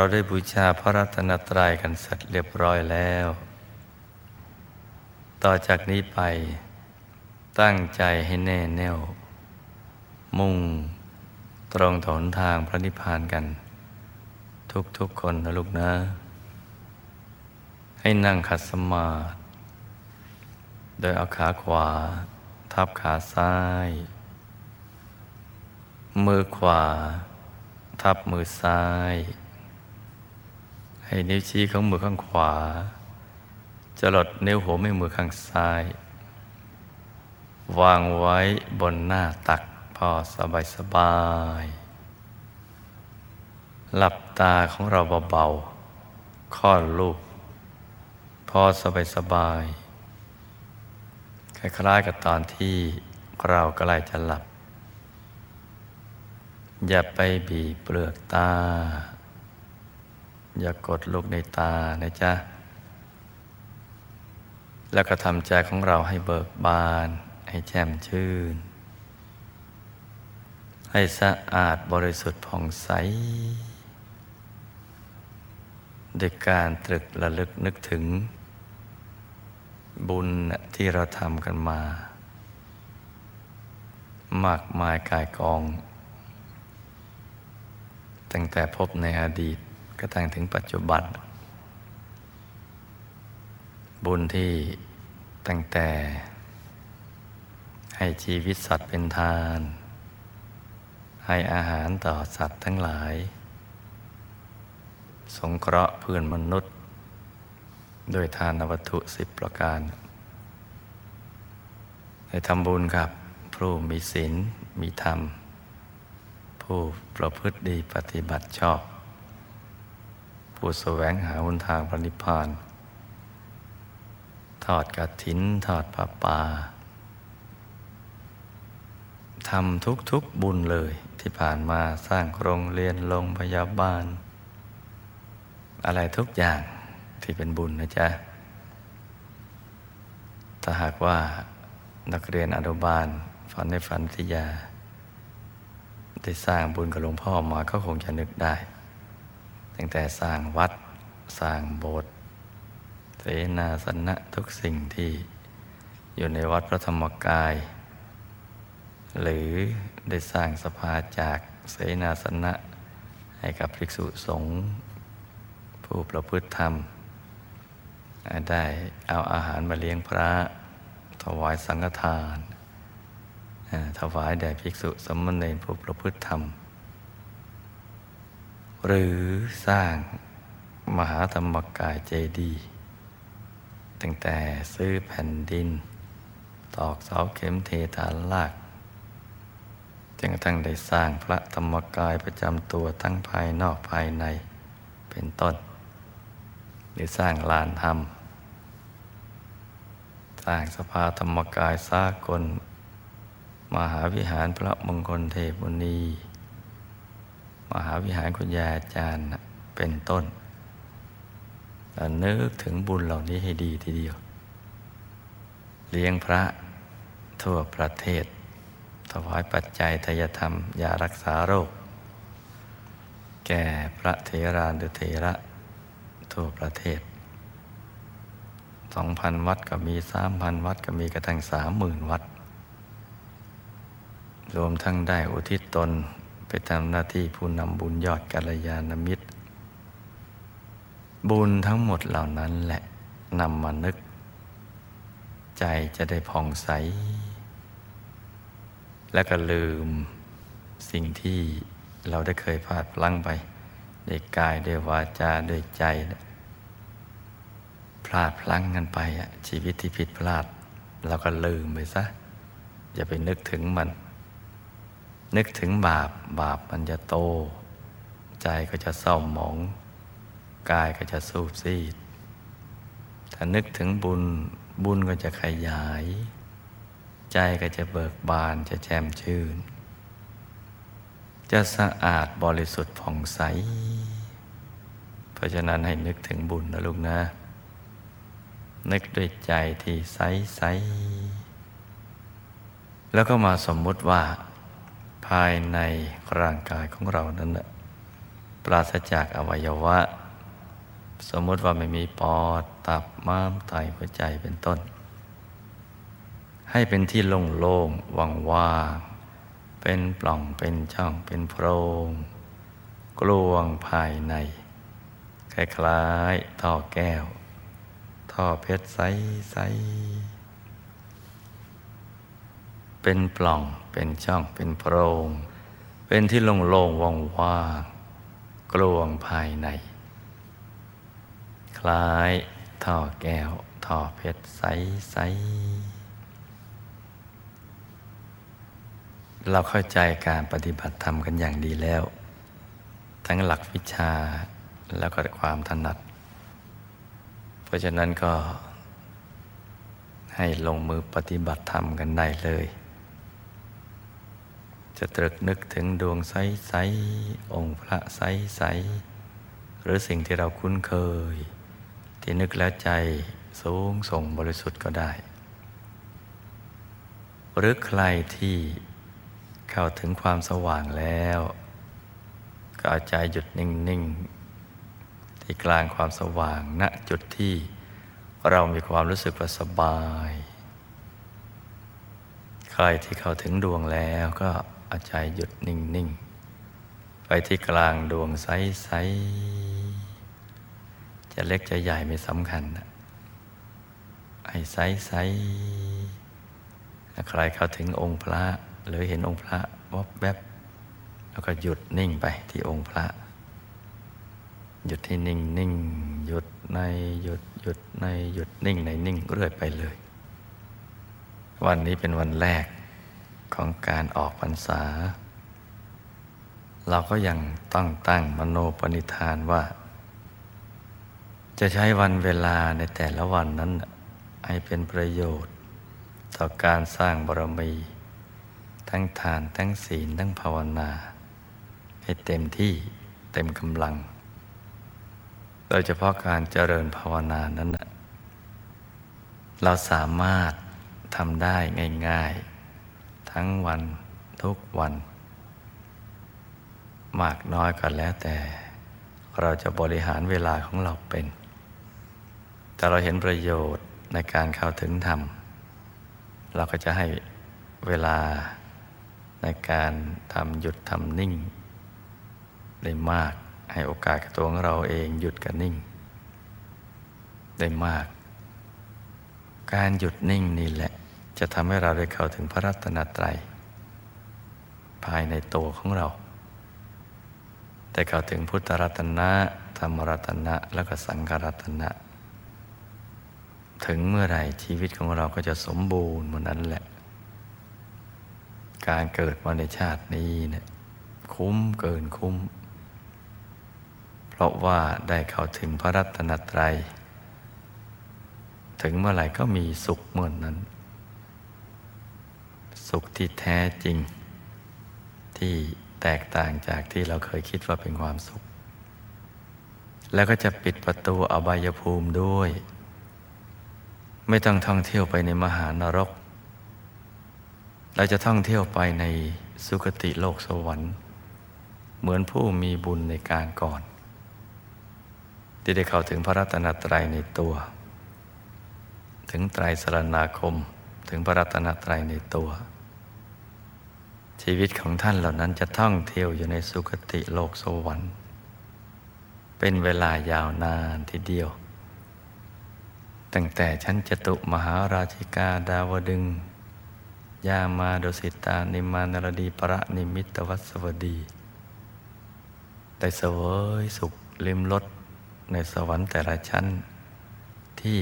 เราได้บูชาพระรัตนตรัยกันเสร็จเรียบร้อยแล้ว ต่อจากนี้ไป ตั้งใจให้แน่แน่ว มุ่งตรงถนทางพระนิพพานกัน ทุกๆคนนะลูกนะ ให้นั่งขัดสมาธิโดยเอาขาขวา ทับขาซ้าย มือขวา ทับมือซ้าย ให้นิ้วชี้ของมือข้างขวาจะหลดนิ้วหัวแม่มือข้างซ้าย วางไว้บนหน้าตักพอสบายสบาย หลับตาของเราเบาๆค่อนลูก พอสบายสบายคล้ายๆกับตอนที่เรากำลังจะหลับ อย่าไปบีบเปลือกตา อย่ากดลูกในตานะจ๊ะ แล้วก็ทำใจของเราให้เบิกบาน ให้แจ่มชื่น ให้สะอาดบริสุทธิ์ผ่องใสด้วยการตรึกระลึกนึกถึง บุญที่เราทำกันมา มากมายกายกอง ตั้งแต่พบในอดีต ก็ตั้งถึงปัจจุบัน บุญที่ตั้งแต่ให้ชีวิตสัตว์เป็นทาน ให้อาหารต่อสัตว์ทั้งหลาย สงเคราะห์เพื่อนมนุษย์ โดยทานวัตถุสิบประการให้ทำบุญกับผู้มีศีลมีธรรม ผู้ประพฤติดีปฏิบัติชอบ ผู้แสวงหาหนทางพระนิพพาน ทอดกระถินทอดผ้าป่าทำทุกๆบุญเลยที่ผ่านมาสร้างโรงเรียนโรงพยาบาล อะไรทุกอย่างที่เป็นบุญนะจ๊ะ ถ้าหากว่านักเรียนอนุบาลฝันในฝันทิยา ได้สร้างบุญกับหลวงพ่อมาก็คงจะนึกได้ ตั้งแต่สร้างวัดสร้างโบสถ์เสนาสนะทุกสิ่งที่อยู่ในวัดพระธรรมกาย หรือได้สร้างสภาจากเสนาสนะให้กับภิกษุสงฆ์ผู้ประพฤติธรรม ได้เอาอาหารมาเลี้ยงพระ ถวายสังฆทาน ถวายแด่ภิกษุสมณเณรผู้ประพฤติธรรม หรือสร้างมหาธรรมกายเจดีย์ตั้งแต่ซื้อแผ่นดิน ตอกเสาเข็มเทฐานลากจนกระทั่งได้สร้างพระธรรมกายประจำตัวทั้งภายนอกภายในเป็นต้น หรือสร้างลานธรรม สร้างสภาธรรมกายสากล มหาวิหารพระมงคลเทพมุนี มหาวิหารคุณยาอาจารย์เป็นต้นนึกถึงบุญเหล่านี้ให้ดีทีเดียว เลี้ยงพระทั่วประเทศ ถวายปัจจัยทยธรรม ยารักษาโรค แก่พระเทรานุเทระทั่วประเทศสองพันวัดก็มีสามพันวัดก็มีกระทั่งสามหมื่นวัด รวมทั้งได้อุทิศตน ไปทำหน้าที่ผู้นำบุญยอดกัลยาณมิตร บุญทั้งหมดเหล่านั้นแหละนำมานึก ใจจะได้ผ่องใส และก็ลืมสิ่งที่เราได้เคยพลาดพลั้งไปด้วยกายด้วยวาจาด้วยใจ พลาดพลั้งกันไปชีวิตที่ผิดพลาด เราก็ลืมไปซะ อย่าไปนึกถึงมัน นึกถึงบาปบาปมันจะโต ใจก็จะเศร้าหมอง กายก็จะสูบซีด ถ้านึกถึงบุญบุญก็จะขยาย ใจก็จะเบิกบานจะแจ่มชื่น จะสะอาดบริสุทธิ์ผ่องใส เพราะฉะนั้นให้นึกถึงบุญนะลูกนะ นึกด้วยใจที่ใสใสแล้วก็มาสมมุติว่าายในร่างกายของเรานั้นปราศจากอวัยวะ สมมติว่าไม่มีปอด ตับม้ามไตหัวใจเป็นต้น ให้เป็นที่โล่งๆว่างๆเป็นปล่องเป็นช่องเป็นโพรง กลวงภายใน คล้ายๆท่อแก้ว ท่อเพชรใสๆ เป็นปล่องเป็นช่องเป็นโพรง เป็นที่โล่งๆว่างๆกลวงภายใน คล้ายท่อแก้วท่อเพชรใสๆเราเข้าใจการปฏิบัติธรรมกันอย่างดีแล้ว ทั้งหลักวิชาแล้วก็ความถนัด เพราะฉะนั้นก็ให้ลงมือปฏิบัติธรรมกันได้เลย จะตรึกนึกถึงดวงใสๆองค์พระใสๆหรือสิ่งที่เราคุ้นเคย ที่นึกแล้วใจสูงส่งบริสุทธิ์ก็ได้ หรือใครที่เข้าถึงความสว่างแล้ว ก็เอาใจหยุดนิ่ง ๆ ที่กลางความสว่างณจุดที่เรามีความรู้สึกว่าสบาย ใครที่เข้าถึงดวงแล้วก็ เอาใจหยุดนิ่ง ๆ ไปที่กลางดวงใส ๆ จะเล็กจะใหญ่ไม่สำคัญนะไอ้ใส ๆ ใครเข้าถึงองค์พระ หรือเห็นองค์พระวบแวบแล้วก็หยุดนิ่งไปที่องค์พระ หยุดที่นิ่งนิ่งหยุดในหยุดหยุดในหยุดนิ่งในนิ่งเรื่อยไปเลย วันนี้เป็นวันแรก ของการออกพรรษา เราก็ยังต้องตั้งมโนปณิธานว่า จะใช้วันเวลาในแต่ละวันนั้น ให้เป็นประโยชน์ ต่อการสร้างบารมี ทั้งทานทั้งศีลทั้งภาวนา ให้เต็มที่เต็มกำลัง โดยเฉพาะการเจริญภาวนานั้น เราสามารถทำได้ง่าย ๆ ทั้งวันทุกวัน มากน้อยก็แล้วแต่ เราจะบริหารเวลาของเราเป็น แต่เราเห็นประโยชน์ในการเข้าถึงธรรม เราก็จะให้เวลาในการทำหยุดทำนิ่ง ได้มากให้โอกาสกับตัวของเราเองหยุดกับนิ่ง ได้มาก การหยุดนิ่งนี่แหละ จะทำให้เราได้เข้าถึงพระรัตนตรัย ภายในตัวของเรา แต่เข้าถึงพุทธรัตนะธรรมรัตนะแล้วก็สังฆรัตนะ ถึงเมื่อไหร่ชีวิตของเราก็จะสมบูรณ์เหมือนนั้นแหละ การเกิดมาในชาตินี้เนี่ยคุ้มเกินคุ้ม เพราะว่าได้เข้าถึงพระรัตนตรัย ถึงเมื่อไหร่ก็มีสุขเหมือนนั้น สุขที่แท้จริง ที่แตกต่างจากที่เราเคยคิดว่าเป็นความสุข แล้วก็จะปิดประตูอบายภูมิด้วย ไม่ต้องท่องเที่ยวไปในมหานรก เราจะท่องเที่ยวไปในสุคติโลกสวรรค์ เหมือนผู้มีบุญในการก่อน ที่ได้เข้าถึงพระรัตนตรัยในตัว ถึงไตรสรณาคมถึงพระรัตนตรัยในตัว ชีวิตของท่านเหล่านั้นจะท่องเที่ยวอยู่ในสุคติโลกสวรรค์ เป็นเวลายาวนานทีเดียว ตั้งแต่ชั้นจตุมหาราชิกาดาวดึงยามาดุสิตานิมานรดีประนิมิตวัสวดีได้เสวยสุขลิมรสในสวรรค์แต่ละชั้น ที่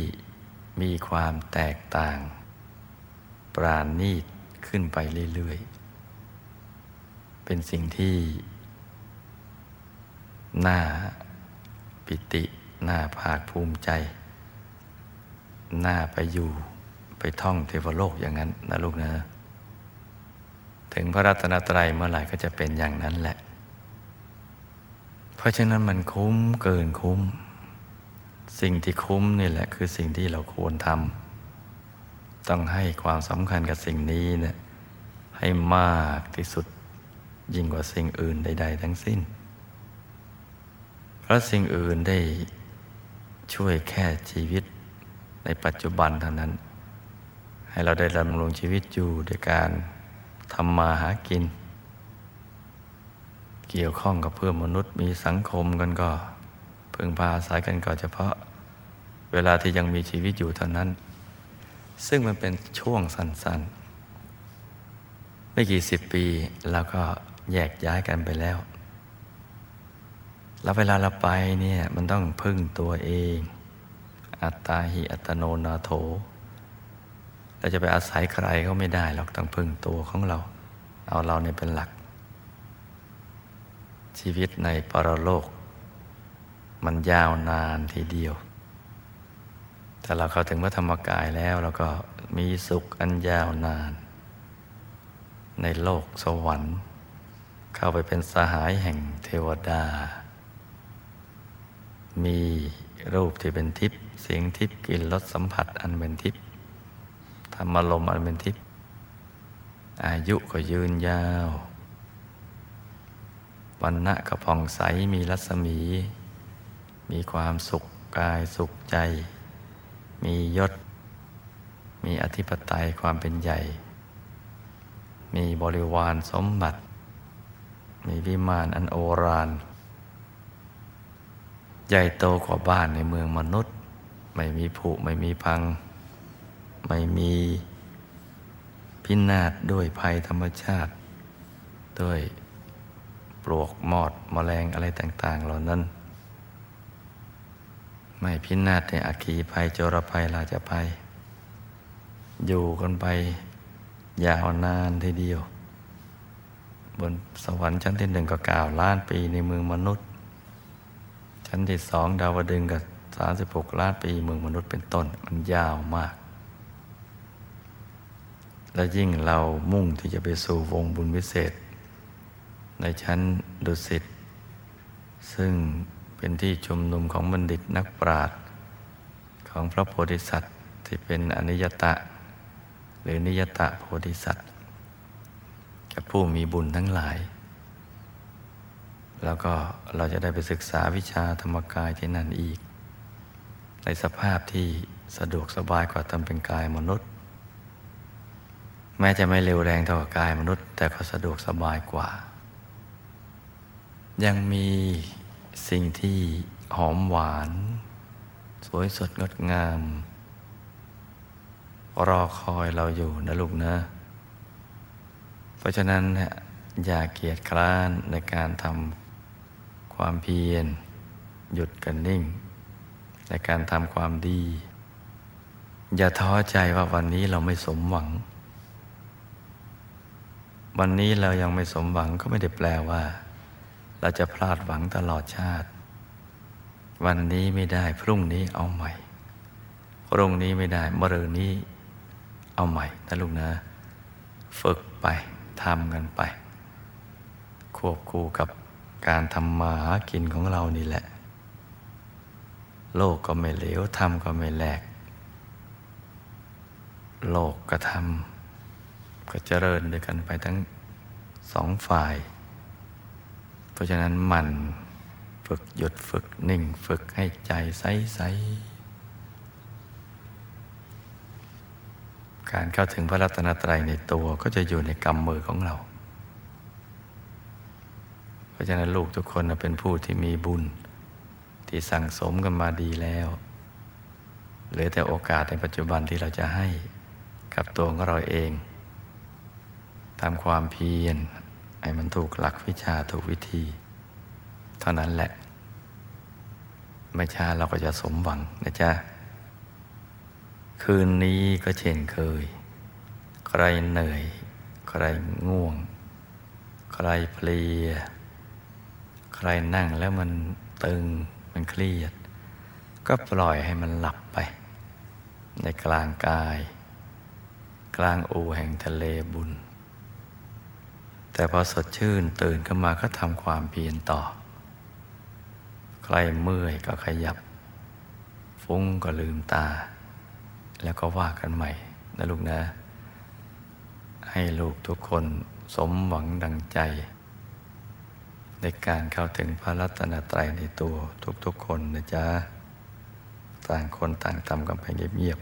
มีความแตกต่าง ปราณีตขึ้นไปเรื่อยๆ เป็นสิ่งที่ น่าปิติน่าภาคภูมิใจ น่าไปอยู่ไปท่องเทวโลกอย่างนั้นนะลูกนะ ถึงพระรัตนตรัยเมื่อไหร่ก็จะเป็นอย่างนั้นแหละ เพราะฉะนั้นมันคุ้มเกินคุ้ม สิ่งที่คุ้มนี่แหละ คือสิ่งที่เราควรทำต้องให้ความสำคัญกับสิ่งนี้เนี่ยให้มากที่สุด ยิ่งกว่าสิ่งอื่นใด ๆ ทั้งสิ้น เพราะสิ่งอื่นได้ช่วยแค่ชีวิตในปัจจุบันเท่านั้น ให้เราได้ดำรงชีวิตอยู่ด้วยการทำมาหากิน เกี่ยวข้องกับเพื่อนมนุษย์มีสังคมกันก็ พึ่งพาอาศัยกันก็เฉพาะ เวลาที่ยังมีชีวิตอยู่เท่านั้น ซึ่งมันเป็นช่วงสั้นๆ ไม่กี่สิบปีแล้วก็ แยกย้ายกันไปแล้ว แล้วเวลาเราไปเนี่ยมันต้องพึ่งตัวเอง อัตตาหิอัตโนนาโถเราจะไปอาศัยใครก็ไม่ได้หรอกต้องพึ่งตัวของเรา เอาเราเนี่ยเป็นหลัก ชีวิตในปรโลก มันยาวนานทีเดียว แต่เราเข้าถึงพระธรรมกายแล้วเราก็มีสุขอันยาวนาน ในโลกสวรรค์ เข้าไปเป็นสหายแห่งเทวดา มีรูปที่เป็นทิพย์เสียงทิพย์กลิ่นรสสัมผัสอันเป็นทิพย์ธรรมลมอันเป็นทิพย์อายุก็ยืนยาววันณะก็ผ่องใสมีรัศมี มีความสุขกายสุขใจ มียศ มีอธิปไตยความเป็นใหญ่ มีบริวารสมบัติ มีวิมานอันโอรานใหญ่โตกว่าบ้านในเมืองมนุษย์ ไม่มีผุไม่มีพัง ไม่มีพินาศด้วยภัยธรรมชาติ ด้วยปลวกมอดมแมลงอะไรต่าง ๆ เหล่านั้น ไม่พินาศในอัคีภัยโจรภัยราชภัย อยู่กันไปยาวนานทีเดียว บนสวรรค์ชั้นที่หนึ่งก็เก้าล้านปีในเมืองมนุษย์ ชั้นที่สองดาวดึงกับสามสิบหกล้านปีเมืองมนุษย์เป็นต้นมันยาวมาก และยิ่งเรามุ่งที่จะไปสู่วงบุญวิเศษ ในชั้นดุสิตซึ่งเป็นที่ชุมนุมของบัณฑิตนักปราชญ์ของพระโพธิสัตว์ที่เป็นอนิยตะ หรือนิยตะโพธิสัตว์ กับผู้มีบุญทั้งหลาย แล้วก็เราจะได้ไปศึกษาวิชาธรรมกายที่นั่นอีก ในสภาพที่สะดวกสบายกว่าทำเป็นกายมนุษย์ แม้จะไม่เร็วแรงเท่ากับกายมนุษย์ แต่ก็สะดวกสบายกว่า ยังมีสิ่งที่หอมหวาน สวยสดงดงาม รอคอยเราอยู่นะลูกนะ เพราะฉะนั้นอย่าเกียจคร้านในการทำความเพียร หยุดกันนิ่ง ในการทำความดี อย่าท้อใจว่าวันนี้เราไม่สมหวัง วันนี้เรายังไม่สมหวังก็ไม่ได้แปลว่า เราจะพลาดหวังตลอดชาติ วันนี้ไม่ได้พรุ่งนี้เอาใหม่พรุ่งนี้ไม่ได้มะรืนนี้เอาใหม่นะลูกนะ ฝึกไป ทำกันไป ควบคู่กับการทำมาหากินของเรานี่แหละ โลกก็ไม่เหลวทำก็ไม่แหลก โลกก็ทำก็เจริญด้วยกันไปทั้งสองฝ่าย เพราะฉะนั้นมันฝึกหยุดฝึกนิ่งฝึกให้ใจใสใการเข้าถึงพระรัตนตรัยในตัวก็จะอยู่ในกำมือของเรา เพราะฉะนั้นลูกทุกคนเป็นผู้ที่มีบุญ ที่สั่งสมกันมาดีแล้วเหลือแต่โอกาสในปัจจุบันที่เราจะให้กับตัวของเราเองทำความเพียรให้มันถูกหลักวิชาถูกวิธี เท่านั้นแหละ ไม่ช้าเราก็จะสมหวังนะจ๊ะ คืนนี้ก็เช่นเคย ใครเหนื่อย ใครง่วง ใครเพลีย ใครนั่งแล้วมันตึง มันเครียด ก็ปล่อยให้มันหลับไป ในกลางกาย กลางอูแห่งทะเลบุญ แต่พอสดชื่นตื่นขึ้นมาก็ทำความเพียรต่อ ใครเมื่อยก็ขยับ ฟุ้งก็ลืมตา แล้วก็ว่ากันใหม่นะลูกนะ ให้ลูกทุกคนสมหวังดังใจ ในการเข้าถึงพระรัตนตรัยในตัวทุกๆคนนะจ๊ะ ต่างคนต่างทำกันไปเงียบ